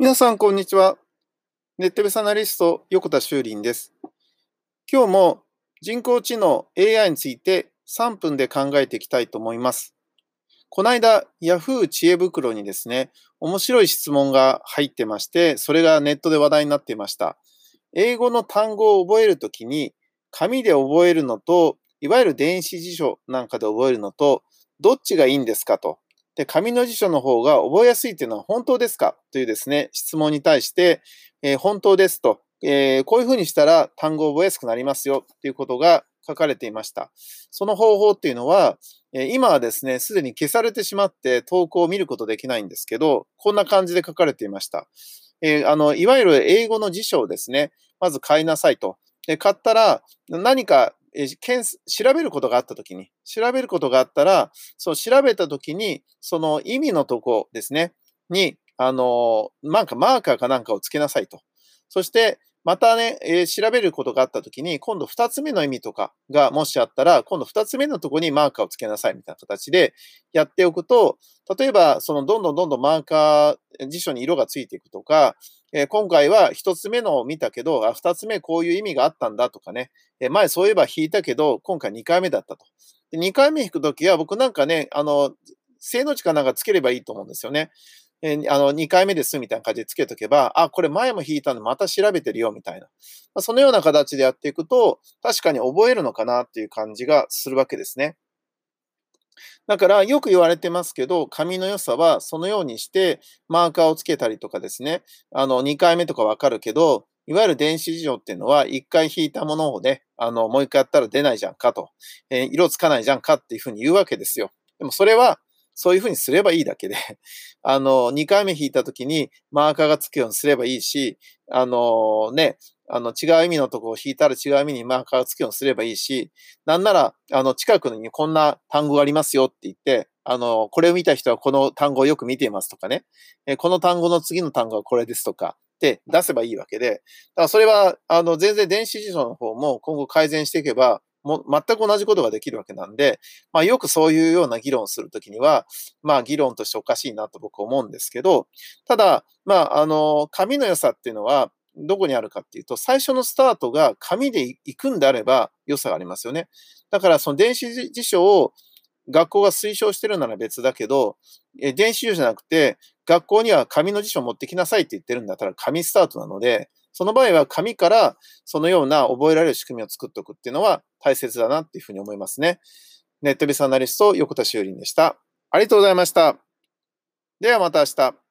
皆さん、こんにちは。ネットベースアナリスト、横田修林です。今日も人工知能 AI について3分で考えていきたいと思います。この間、Yahoo 知恵袋にですね、面白い質問が入ってまして、それがネットで話題になっていました。英語の単語を覚えるときに、紙で覚えるのと、いわゆる電子辞書なんかで覚えるのと、どっちがいいんですかと。で、紙の辞書の方が覚えやすいというのは本当ですか？というですね、質問に対して、えー、本当ですと、えー、こういうふうにしたら単語を覚えやすくなりますよということが書かれていました。その方法っていうのは、えー、今はですね、すでに消されてしまって投稿を見ることできないんですけど、こんな感じで書かれていました。えあの、いわゆる英語の辞書をですね、まず買いなさいと。で買ったら何かえ調べることがあったときに、調べることがあったら、その調べたときに、その意味のとこですね、に、あの、なんかマーカーかなんかをつけなさいと。そして、またね、えー、調べることがあったときに、今度二つ目の意味とかがもしあったら、今度二つ目のとこにマーカーをつけなさいみたいな形でやっておくと、例えば、そのどんどんどんどんマーカー、辞書に色がついていくとか、えー、今回は一つ目のを見たけど、二つ目こういう意味があったんだとかね、えー、前そういえば引いたけど、今回二回目だったと。二回目引くときは、僕なんかね、あの、正の字かなんかつければいいと思うんですよね。えー、あの、2回目ですみたいな感じでつけとけば、あ、これ前も引いたのまた調べてるよみたいな。まあ、そのような形でやっていくと、確かに覚えるのかなっていう感じがするわけですね。だからよく言われてますけど、紙の良さはそのようにしてマーカーをつけたりとかですね、あの、2回目とかわかるけど、いわゆる電子事情っていうのは、1回引いたものをね、あの、もう1回やったら出ないじゃんかと、えー、色つかないじゃんかっていうふうに言うわけですよ。でもそれはそういうふうにすればいいだけで、あの、2回目引いたときにマーカーがつくようにすればいいし、あのね、あの、違う意味のとこを引いたら違う意味にマーカーがつくようにすればいいし、なんなら、あの、近くにこんな単語がありますよって言って、あの、これを見た人はこの単語をよく見ていますとかね、えこの単語の次の単語はこれですとか、って出せばいいわけで、だからそれは、あの、全然電子辞書の方も今後改善していけば、も全く同じことができるわけなんで、まあ、よくそういうような議論をするときには、まあ、議論としておかしいなと僕は思うんですけど、ただ、まあ、あの、紙の良さっていうのは、どこにあるかっていうと、最初のスタートが紙で行くんであれば良さがありますよね。だから、その電子辞書を学校が推奨してるなら別だけど、電子辞書じゃなくて、学校には紙の辞書を持ってきなさいって言ってるんだったら紙スタートなので、その場合は紙からそのような覚えられる仕組みを作っておくっていうのは大切だなっていうふうに思いますね。ネットビスアナリスト横田修林でした。ありがとうございました。ではまた明日。